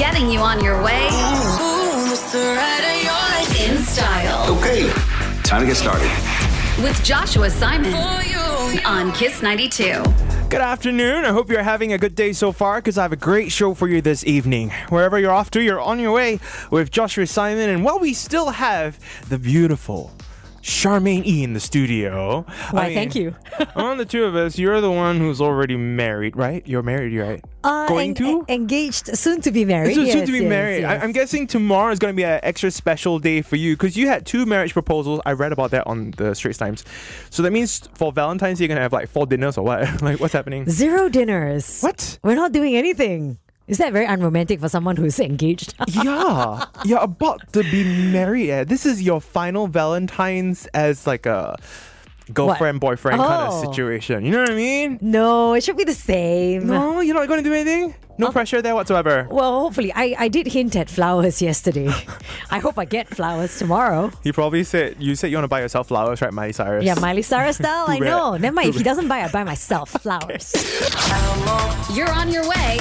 Getting you on your way in style Okay, time to get started. with Joshua Simon on Kiss 92. Good afternoon. I hope you're having a good day so far because I have a great show for you this evening. Wherever you're off to, you're on your way with Joshua Simon. And while we still have the beautiful Charmaine E in the studio. Why, thank you. among the two of us, you're the one who's already married, right? You're married, right? Uh, Going en- to? engaged, soon to be married. So soon to be yes, married. I, yes. I'm guessing tomorrow is going to be an extra special day for you because you had two marriage proposals. I read about that on the Straits Times. So that means for Valentine's, Day, you're going to have like four dinners or what? like, what's happening? Zero dinners. What? We're not doing anything. Is that very unromantic for someone who's engaged? yeah, you're about to be married. Eh? This is your final Valentine's as like a girlfriend boyfriend kind of Oh. situation. You know what I mean? no, it should be the same. No, you're not going to do anything. No oh. pressure there whatsoever. Well, hopefully. I, I did hint at flowers yesterday. I hope I get flowers tomorrow. He probably said you said you want to buy yourself flowers, right, Miley Cyrus? Yeah, Miley Cyrus style. I know. Never mind. If he doesn't buy, I buy myself flowers. You're on your way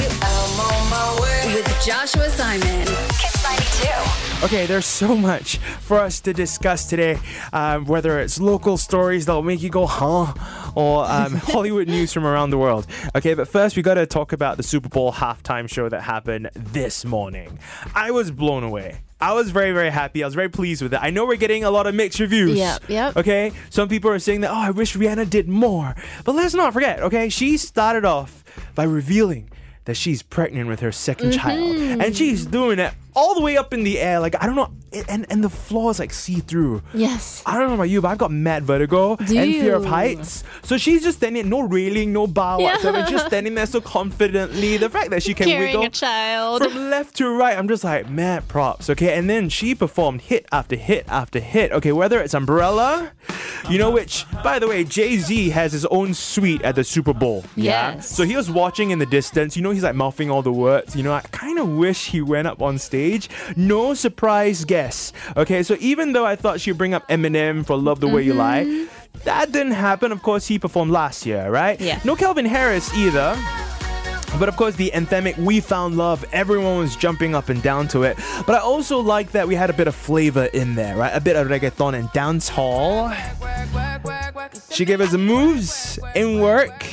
with Joshua Simon. Kiss 92. Okay, there's so much for us to discuss today. Um, whether it's local stories that'll make you go, huh? Or um, Hollywood news from around the world. Okay, but first we got to talk about the Super Bowl halftime show that happened this morning. I was blown away. I was very, very happy. I was very pleased with it. I know we're getting a lot of mixed reviews. Yep, yep. Okay, some people are saying that, oh, I wish Rihanna did more. But let's not forget, okay, she started off by revealing that she's pregnant with her 2nd child. And she's doing it all the way up in the air. Like, I don't know. And, and the floor is like see through. Yes. I don't know about you, but I've got mad vertigo Do and fear of heights. So she's just standing, no railing, no bar Yeah. whatsoever, just standing there so confidently. The fact that she can Carrying wiggle a child. from left to right, I'm just like, mad props, okay? And then she performed hit after hit after hit, okay? Whether it's Umbrella, you know, which, by the way, Jay Z has his own suite at the Super Bowl. yeah? Yes. So he was watching in the distance, you know, he's like mouthing all the words. You know, I kind of wish he went up on stage. No surprise guess, okay? So even though I thought she'd bring up Eminem for Love the Way You mm-hmm. Lie, that didn't happen. Of course, he performed last year, right? Yeah. No Calvin Harris either. But of course, the anthemic We Found Love, everyone was jumping up and down to it. But I also like that we had a bit of flavor in there, right? A bit of reggaeton and dance hall. She gave us the moves in work.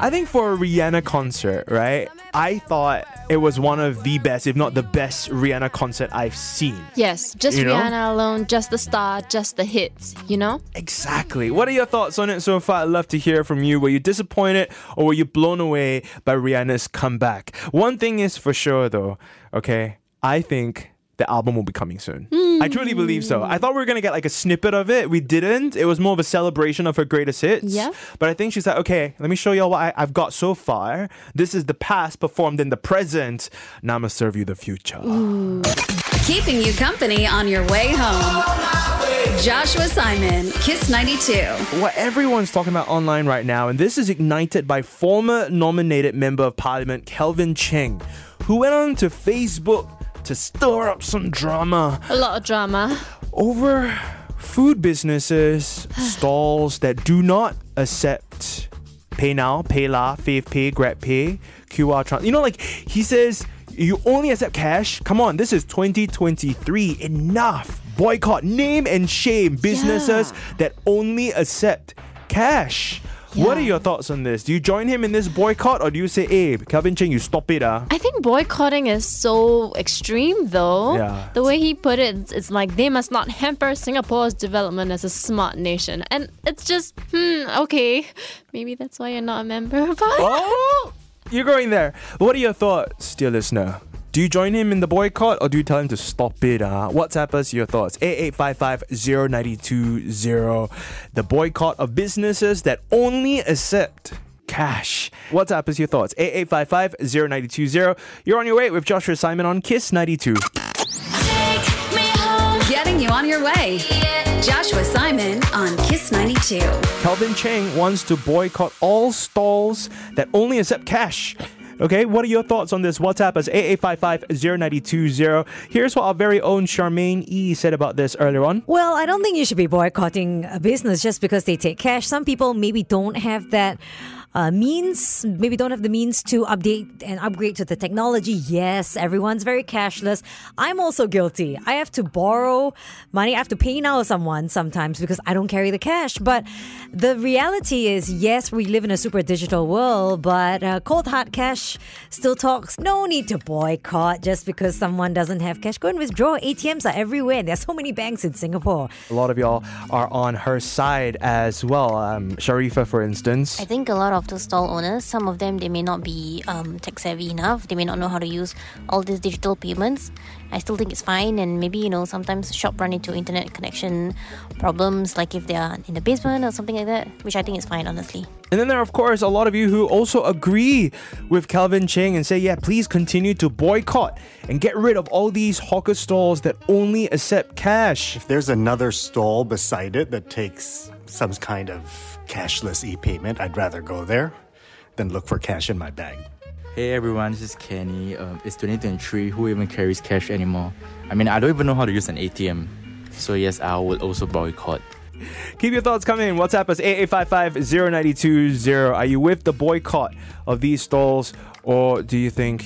I think for a Rihanna concert, right? I thought it was one of the best, if not the best, Rihanna concert I've seen. Yes, just You know? Rihanna alone, just the star, just the hits, you know? Exactly. What are your thoughts on it so far? I'd love to hear from you. Were you disappointed or were you blown away by Rihanna's comeback? One thing is for sure, though, okay? I think the album will be coming soon. Hmm. I truly believe so. I thought we were going to get like a snippet of it. We didn't. It was more of a celebration of her greatest hits. Yeah. But I think she's like, okay, let me show y'all what I, I've got so far. This is the past performed in the present. Now I'm to serve you the future. Keeping you company on your way home. Joshua Simon, Kiss 92. what everyone's talking about online right now, and this is ignited by former nominated Member of Parliament Kelvin Cheng, who went on to Facebook to stir up some drama A lot of drama. over food businesses, stalls that do not accept Pay Now, Pay Lah, Fave Pay, Grab Pay, QR trans. You know, like he says, you only accept cash. Come on, this is 2023. Enough. Boycott, name and shame businesses Yeah. that only accept cash. What are your thoughts on this? Do you join him in this boycott or do you say, hey, Calvin Cheng, you stop it, ah? I think boycotting is so extreme though. Yeah. The way he put it, it's, like they must not hamper Singapore's development as a smart nation. And it's just, hmm, okay. Maybe that's why you're not a member of Parliament. Oh, you're going there. What are your thoughts, dear listener? Do you join him in the boycott or do you tell him to stop it? Uh? WhatsApp us your thoughts. 8855-0920. The boycott of businesses that only accept cash. WhatsApp us your thoughts. 8855-0920. You're on your way with Joshua Simon on Kiss 92. Getting you on your way. Joshua Simon on Kiss 92. Calvin Cheng wants to boycott all stalls that only accept cash. Okay, what are your thoughts on this? WhatsApp us 8855-0920. Here's what our very own Charmaine E said about this earlier on. Well, I don't think you should be boycotting a business just because they take cash. Some people maybe don't have that uh, means, maybe don't have the means to update and upgrade to the technology. Yes, everyone's very cashless. I'm also guilty. I have to borrow money. I have to pay now someone sometimes because I don't carry the cash. But the reality is, yes, we live in a super digital world, but uh, cold hard cash still talks. No need to boycott just because someone doesn't have cash. Go and withdraw. ATMs are everywhere. There's so many banks in Singapore. A lot of y'all are on her side as well. Um, Sharifa, for instance. I think a lot of the stall owners, some of them, they may not be um, tech savvy enough. They may not know how to use all these digital payments. I still think it's fine, and maybe you know sometimes shop run into internet connection problems, like if they are in the basement or something like that, which I think is fine, honestly. And then there are, of course, a lot of you who also agree with Calvin Cheng and say, yeah, please continue to boycott and get rid of all these hawker stalls that only accept cash. If there's another stall beside it that takes some kind of cashless e payment, I'd rather go there than look for cash in my bag. Hey everyone, this is Kenny. Um, it's 2023. Who even carries cash anymore? I mean, I don't even know how to use an ATM. So yes, I will also boycott. Keep your thoughts coming in. WhatsApp us 8855 Are you with the boycott of these stalls or do you think,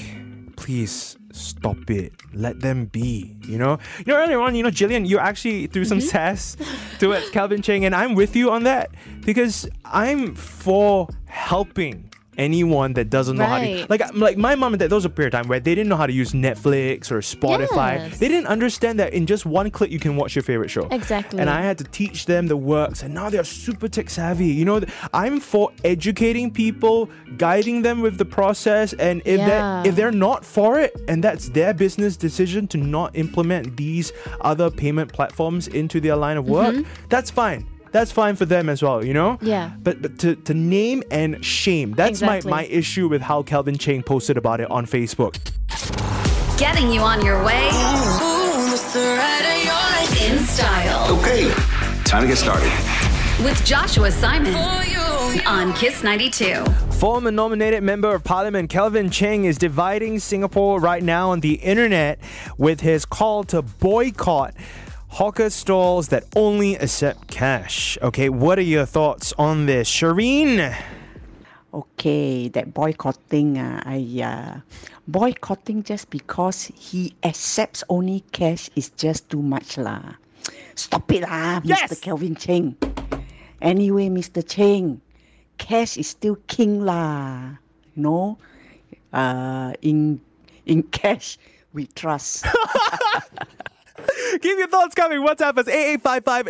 please stop it? Let them be. You know? You know, earlier on, you know, Jillian, you actually threw some mm-hmm. sass towards Calvin Cheng, and I'm with you on that because I'm for helping anyone that doesn't know how to like like my mom and dad there was a period of time where they didn't know how to use Netflix or Spotify Yes. they didn't understand that in just one click you can watch your favorite show Exactly. and I had to teach them the works, and now they're super tech savvy. You know, I'm for educating people, guiding them with the process, and if Yeah. that if they're not for it, and that's their business decision to not implement these other payment platforms into their line of work, mm-hmm. that's fine. That's fine for them as well, you know? Yeah. But but to, to name and shame, that's Exactly. my, my issue with how Kelvin Cheng posted about it on Facebook. Getting you on your way Boom. in style Okay, time to get started. with Joshua Simon on Kiss 92. Former nominated member of parliament Kelvin Cheng is dividing Singapore right now on the internet with his call to boycott hawker stalls that only accept cash. Okay, what are your thoughts on this? Shireen? Okay, that boycotting, uh, I uh, boycotting just because he accepts only cash is just too much lah. Stop it ah, Yes! Mr. Kelvin Cheng. Anyway, Mr. Cheng, cash is still king lah. No, uh, in in cash we trust. Keep your thoughts coming. WhatsApp us 8855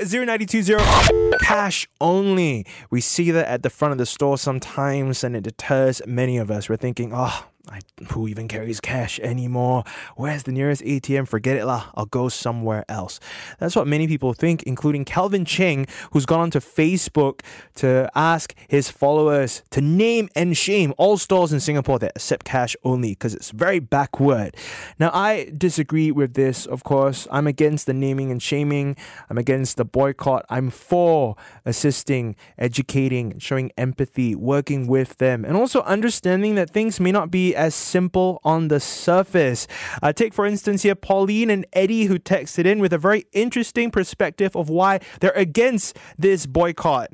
Cash only. We see that at the front of the store sometimes and it deters many of us. We're thinking, oh, I, who even carries cash anymore? Where's the nearest ATM? Forget it lah. I'll go somewhere else. That's what many people think, including Calvin Cheng, who's gone onto Facebook to ask his followers to name and shame all stores in Singapore that accept cash only because it's very backward. Now, I disagree with this, of course. I'm against the naming and shaming. I'm against the boycott. I'm for assisting, educating, showing empathy, working with them, and also understanding that things may not be as simple on the surface. Uh, take, for instance, here Pauline and Eddie, who texted in with a very interesting perspective of why they're against this boycott.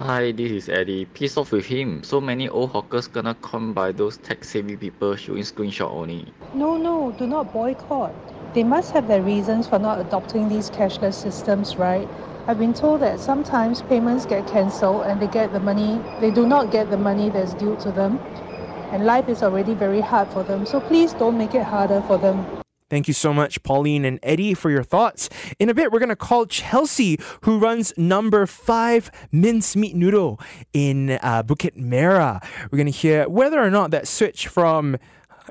Hi, this is Eddie. Peace off with him. So many old hawkers gonna come by those tech savvy people showing screenshot only. No, no, do not boycott. They must have their reasons for not adopting these cashless systems, right? I've been told that sometimes payments get cancelled and they get the money, they do not get the money that's due to them. And life is already very hard for them, so please don't make it harder for them. Thank you so much, Pauline and Eddie, for your thoughts. In a bit, we're going to call Chelsea, who runs number five mincemeat noodle in uh, Bukit Merah. We're going to hear whether or not that switch from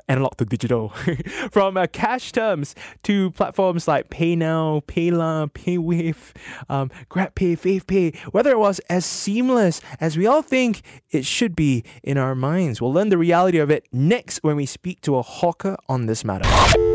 analog to digital, from uh, cash terms to platforms like PayNow, PayLah, PayWave, um, GrabPay, FavePay, whether it was as seamless as we all think it should be in our minds. We'll learn the reality of it next when we speak to a hawker on this matter.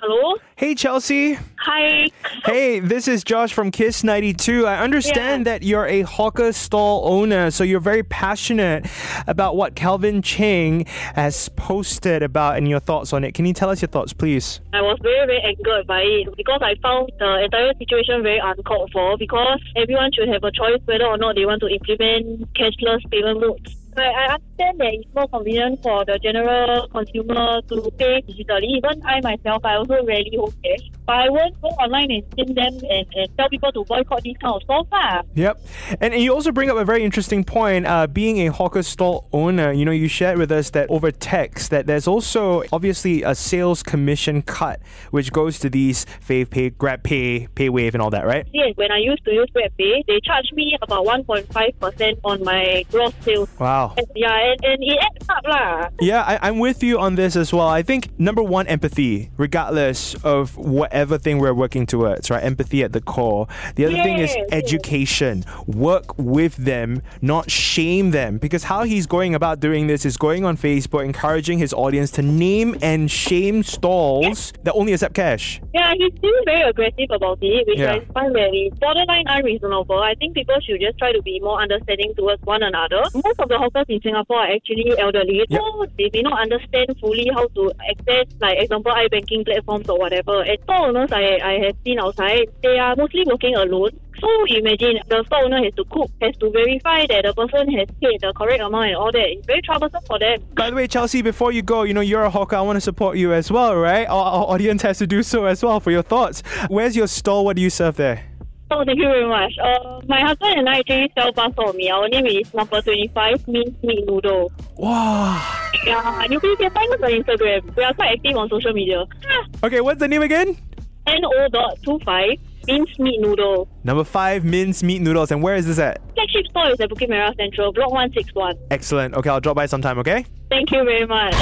Hello? Hey, Chelsea. Hi. Hey, this is Josh from Kiss 92. I understand that you're a hawker stall owner, so you're very passionate about what Calvin Cheng has posted about and your thoughts on it. Can you tell us your thoughts, please? I was very, very angered by it because I found the entire situation very uncalled for because everyone should have a choice whether or not they want to implement cashless payment modes. I, understand that it's more convenient for the general consumer to pay digitally. Even I myself, I also rarely hold cash. But I won't go online and send them and, and tell people to boycott these kind of stores. lah. Yep. And you also bring up a very interesting point. Uh, being a hawker stall owner, you know, you shared with us that over text that there's also obviously a sales commission cut which goes to these Fave Pay, Grab Pay, PayWave, and all that, right? Yes, when I used to use Grab Pay, they charged me about 1.5% on my gross sales. Wow. And, yeah, and, and it adds up lah. Yeah, I, I'm with you on this as well. I think number one, empathy, regardless of whatever thing we're working towards, right? Empathy at the core. The other thing is Yes, yes. education. Work with them, not shame them. Because how he's going about doing this is going on Facebook, encouraging his audience to name and shame stalls that only accept cash. Yeah, he's still very aggressive about it, which Yeah. I find very borderline unreasonable. I think people should just try to be more understanding towards one another. Most of the hawkers in Singapore are actually elderly, so they may not understand fully how to access, like example, iBanking platforms or whatever. And store owners I, I have seen outside, they are mostly working alone. So imagine the store owner has to cook, has to verify that the person has paid the correct amount and all that. It's very troublesome for them. By the way, Chelsea, before you go, you know, you're a hawker. I want to support you as well, right? Our, our audience has to do so as well for your thoughts. Where's your stall? What do you serve there? Oh, thank you very much. Uh, my husband and I actually sell bak chor mee. Our name is number 25, minced meat noodle. Wow. Yeah, you can find us on Instagram. We are quite active on social media. Okay, what's the name again? No dot two five minced meat noodle. Number five, mince meat noodles. And where is this at? Flagship store is at Bukit Merah Central, block 161. Excellent. Okay, I'll drop by sometime, okay? Thank you very much.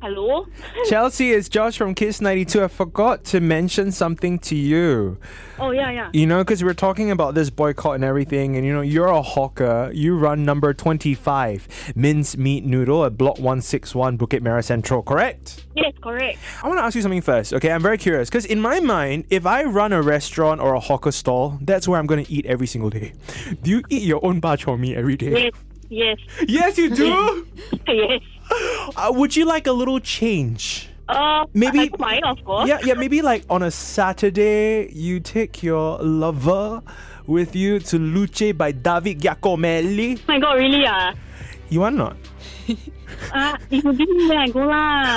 Hello? Chelsea, it's Josh from Kiss 92. I forgot to mention something to you. Oh, yeah, yeah. You know, because we're talking about this boycott and everything, and you know, you're a hawker. You run number 25, Mince Meat Noodle at Block 161, Bukit Merah Central, correct? Yes, correct. I want to ask you something first, okay? I'm very curious because in my mind, if I run a restaurant or a hawker stall, that's where I'm going to eat every single day. Do you eat your own bak chor mee every day? Yes, yes. Yes, you do? yes. Uh, would you like a little change? Uh, Maybe- of course. Yeah, yeah, maybe like on a Saturday, you take your lover with you to Luce by David Giacomelli. Oh my god, really? Ah, You want not? uh, if you give me, then go lah.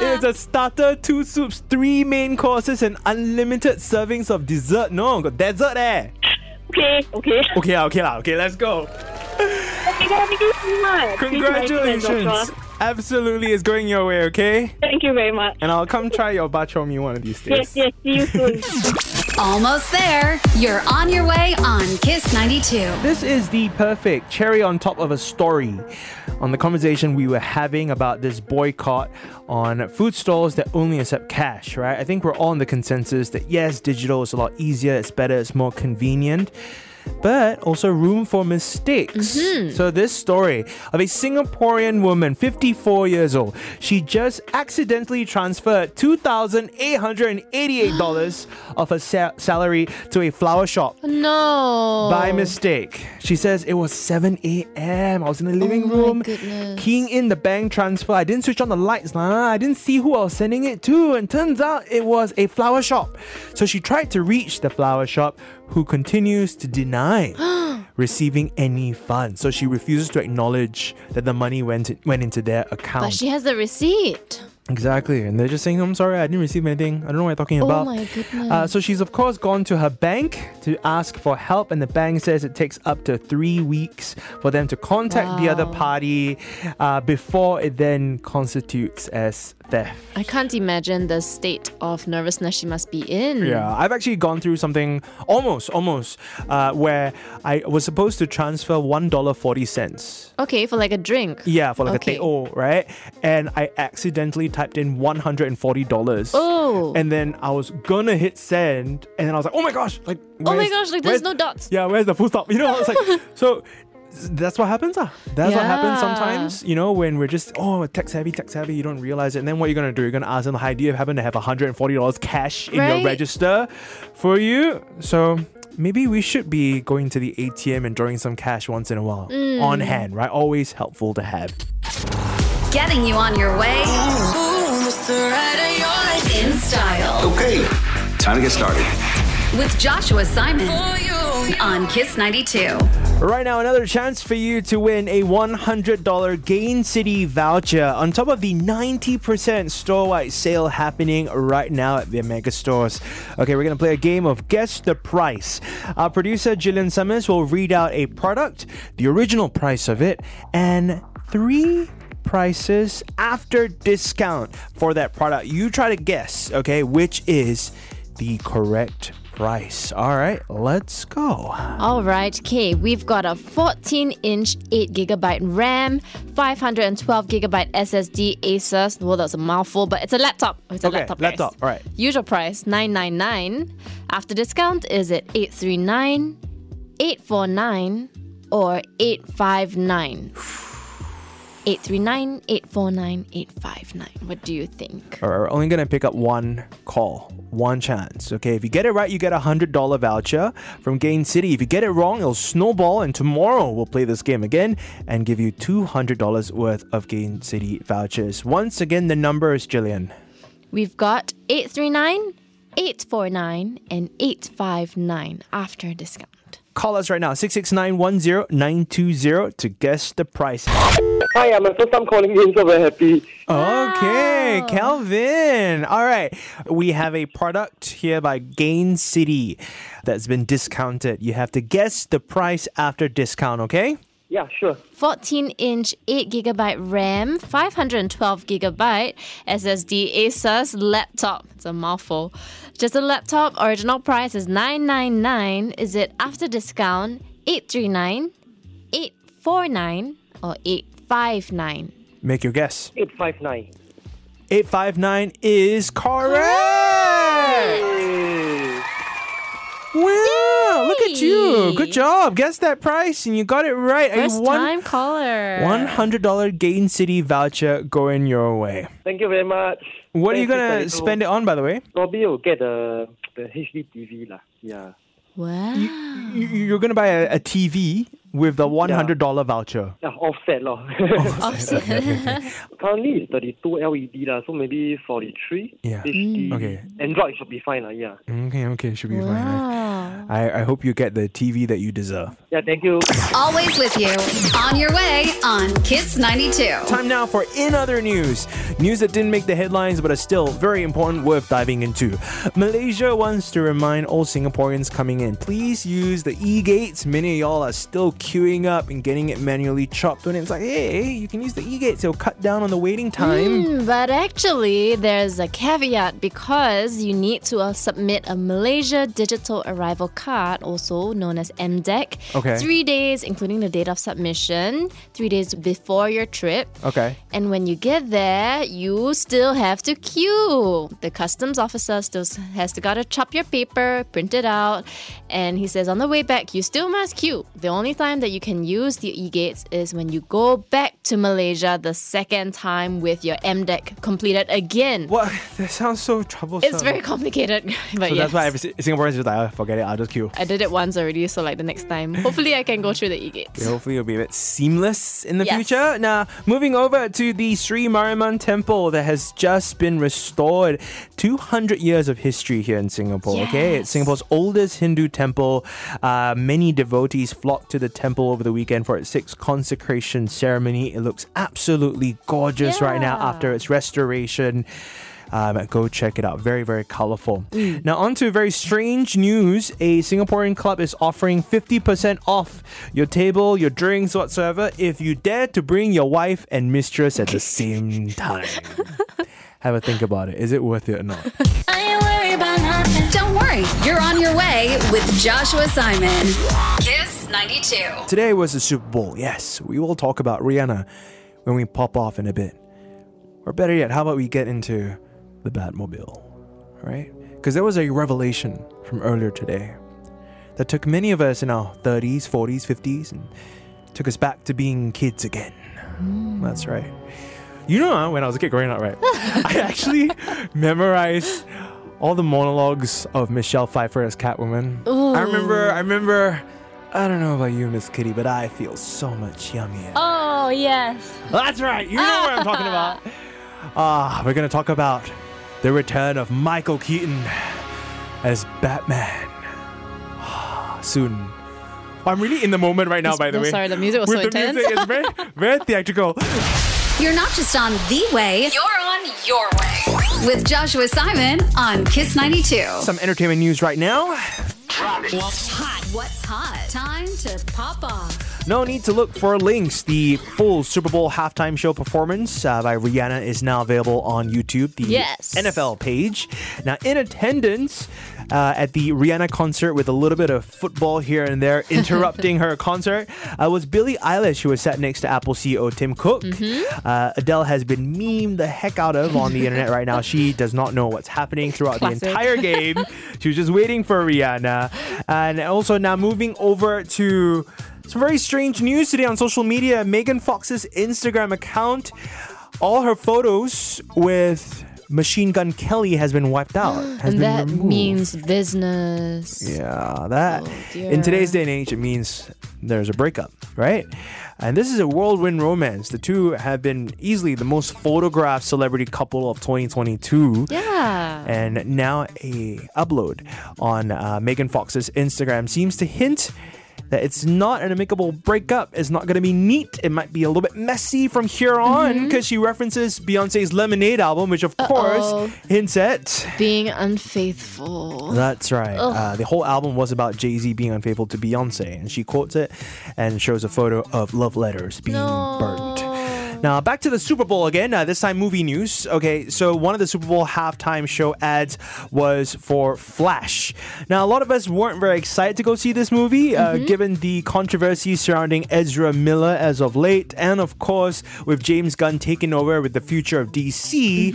It's a starter, two soups, three main courses, and unlimited servings of dessert. No, got dessert eh. okay, okay. Okay, lah, okay, lah, okay, let's go. My god, thank you so much. Congratulations. Absolutely, it's going your way, okay? Thank you very much. And I'll come try your bak chor mee one of these days. Yes, yes. See you soon. Almost there. You're on your way on Kiss 92. This is the perfect cherry on top of a story on the conversation we were having about this boycott on food stalls that only accept cash, right? I think we're all in the consensus that yes, digital is a lot easier, it's better, it's more convenient. But also room for mistakes. Mm-hmm. So, this story of a Singaporean woman, 54 years old, she just accidentally transferred $2,888 of her sa- salary to a flower shop No. by mistake. She says it was 7 a.m. I was in the living Oh room keying in the bank transfer. I didn't switch on the lights, lah. I didn't see who I was sending it to, and turns out it was a flower shop. So she tried to reach the flower shop, who continues to deny receiving any funds. So she refuses to acknowledge that the money went went into their account. But she has the receipt. Exactly. And they're just saying, I'm sorry, I didn't receive anything. I don't know what you're talking Oh about. my goodness. Uh, so she's, of course, gone to her bank to ask for help. And the bank says it takes up to three weeks for them to contact the other party uh, before it then constitutes as theft. I can't imagine the state of nervousness she must be in. Yeah, I've actually gone through something almost, almost, uh, where I was supposed to transfer $1.40. Okay, for like a drink. Yeah, for like Okay. a teo, right? And I accidentally typed in $140. Oh. And then I was gonna hit send, and then I was like, oh my gosh, like, Oh my gosh, like there's no dots. Yeah, where's the full stop? You know, it's like, so That's what happens. Ah. That's what happens sometimes. You know, when we're just, oh, tech savvy, tech savvy, you don't realize it. And then what you're going to do, you're going to ask them, hi, do you happen to have $140 cash in your register for you? So maybe we should be going to the ATM and drawing some cash once in a while Mm. on hand, right? Always helpful to have. Getting you on your way in style Okay, time to get started. with Joshua Simon on Kiss 92. Right now, another chance for you to win a $100 Gain City voucher on top of the 90% store-wide sale happening right now at the mega stores. Okay, we're going to play a game of Guess the Price. Our producer, Jillian Summers, will read out a product, the original price of it, and three prices after discount for that product. You try to guess, okay, which is the correct price. All right, let's go. All right, okay, we've got a 14 inch 8 gigabyte RAM, 512 gigabyte SSD Asus. Well, that's a mouthful, but it's a laptop. It's a Okay, laptop. laptop, all right. Usual price 999. After discount, is it 839, 849, or 859? 839, 849, 859. What do you think? All right, we're only gonna pick up one call, one chance. Okay, if you get it right, you get a hundred dollar voucher from Gain City. If you get it wrong, it'll snowball, and tomorrow we'll play this game again and give you two hundred dollars worth of Gain City vouchers. Once again, the number is Jillian. We've got 839, 849, and 859 after discount. Call us right now, 669-10920 to guess the price. Hi, I'm my first time calling in, so very happy. Okay, Calvin. All right. We have a product here by Gain City that's been discounted. You have to guess the price after discount, okay? Yeah, sure. 14 inch 8 gigabyte RAM, 512 gigabyte SSD Asus laptop. It's a mouthful. Just a laptop. Original price is 999. Is it after discount 839, 849, or 859? Make your guess. 859. 859 is correct. Wow, look at you. Good job. Guess that price and you got it right. A First one- time caller. $100 Gain City voucher going your way. Thank you very much. What are you going to Taito. spend it on, by the way? Probably will get the, the HD TV lah. Yeah. Wow. You- You're going to buy a, a TV with the $100 voucher. Yeah, offset lor. Oh, offset. Currently it's 32 LED lah, so maybe 43 Yeah. HD. Mm. Okay. Android should be fine lah, yeah. Okay, okay, should be fine. I, I hope you get the TV that you deserve. Yeah, thank you. Always with you on your way on Kiss 92. Time now for In Other News. News that didn't make the headlines but are still very important, worth diving into. Malaysia wants to remind all Singaporeans coming in please use the e gates. Many of y'all are still queuing up and getting it manually chopped. And it's like, hey, you can use the e gates, it'll cut down on the waiting time. Hmm, but actually, there's a caveat because you need to uh, submit a Malaysia Digital Arrival Card, also known as MDEC, Okay. three days, including the date of submission, three days before your trip. Okay. And when you get there, you still have to queue. The customs officer still has to gotta chop your paper, print it out, and he says on the way back, you still must queue. The only time that you can use the e-gates is when you go back to Malaysia the second time with your MDEC completed again. What? That sounds so troublesome. It's very complicated, but so yes. that's why every Si- Singaporeans just like, "Ah, forget it, I'll just queue. I did it once already, so like the next time, hopefully I can go through the e-gates. Yeah, hopefully it'll be a bit seamless in the Yes. future. Now, moving over to the Sri Mariamman Temple that has just been restored. 200 years of history here in Singapore, okay? It's Singapore's oldest Hindu temple. Uh, many devotees flock to the temple over the weekend for its sixth consecration ceremony. It looks absolutely gorgeous right now after its restoration. Um, go check it out. Very, very colorful. Now, on to very strange news. A Singaporean club is offering 50% off your table, your drinks, whatsoever, if you dare to bring your wife and mistress at the same time. Have a think about it. Is it worth it or not? Don't worry, you're on your way with Joshua Simon. Kiss 92. Today was the Super Bowl. Yes, we will talk about Rihanna when we pop off in a bit. Or better yet, how about we get into the Batmobile, right? Because there was a revelation from earlier today that took many of us in our 30s, 40s, 50s, and took us back to being kids again. That's right. You know, when I was a kid growing up, right? I actually memorized all the monologues of Michelle Pfeiffer as Catwoman. I remember, I remember, I don't know about you, Miss Kitty, but I feel so much yummier. Oh, yes. That's right. You know what I'm talking about. Ah, we're gonna talk about the return of Michael Keaton as Batman. Ah, Soon. I'm really in the moment right now, It's- by the no, way. sorry, the music was With so the intense. music, it's very, very theatrical. You're not just on the way, you're on your way. With Joshua Simon on Kiss 92. Some entertainment news right now. What's hot? What's hot? Time to pop off. No need to look for links. The full Super Bowl halftime show performance uh, by Rihanna is now available on YouTube, the Yes. NFL page. Now, in attendance uh, at the Rihanna concert with a little bit of football here and there interrupting her concert uh, was Billie Eilish, who was sat next to Apple CEO Tim Cook. Mm-hmm. Uh, Adele has been memed the heck out of on the internet right now. She does not know what's happening throughout Classic. the entire game. She was just waiting for Rihanna. And also now moving over to some very strange news today on social media. Megan Fox's Instagram account, all her photos with Machine Gun Kelly has been wiped out. Has and been that removed. means business. Yeah, that Oh, in today's day and age, it means there's a breakup, right? And this is a whirlwind romance. The two have been easily the most photographed celebrity couple of 2022. Yeah. And now a upload on uh, Megan Fox's Instagram seems to hint that it's not an amicable breakup. It's not going to be neat. It might be a little bit messy from here on Mm-hmm. because she references Beyonce's Lemonade album, which of Uh-oh. course hints at Being unfaithful. that's right. Uh, the whole album was about Jay Z being unfaithful to Beyonce, and she quotes it and shows a photo of love letters being burnt. Now, back to the Super Bowl again, uh, this time movie news. Okay, so one of the Super Bowl halftime show ads was for Flash. Now, a lot of us weren't very excited to go see this movie, uh, given the controversy surrounding Ezra Miller as of late, and of course, with James Gunn taking over with the future of DC,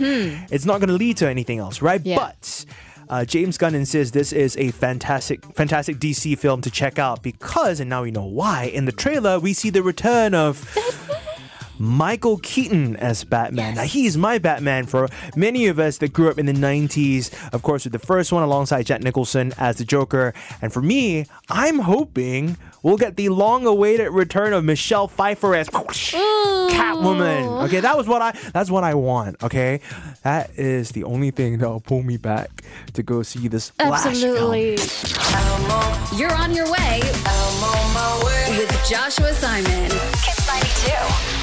it's not going to lead to anything else, right? Yeah. But uh, James Gunn insists this is a fantastic, fantastic DC film to check out because, and now we know why. In the trailer, we see the return of Michael Keaton as Batman. Now, he's my Batman for many of us that grew up in the 90s, of course, with the first one alongside Jack Nicholson as the Joker. And for me, I'm hoping we'll get the long awaited return of Michelle Pfeiffer as Catwoman. Okay, that was what I that's what I want, okay? That is the only thing that will pull me back to go see this Flash film. Absolutely. You're on your way. with Joshua Simon. Kiss 92.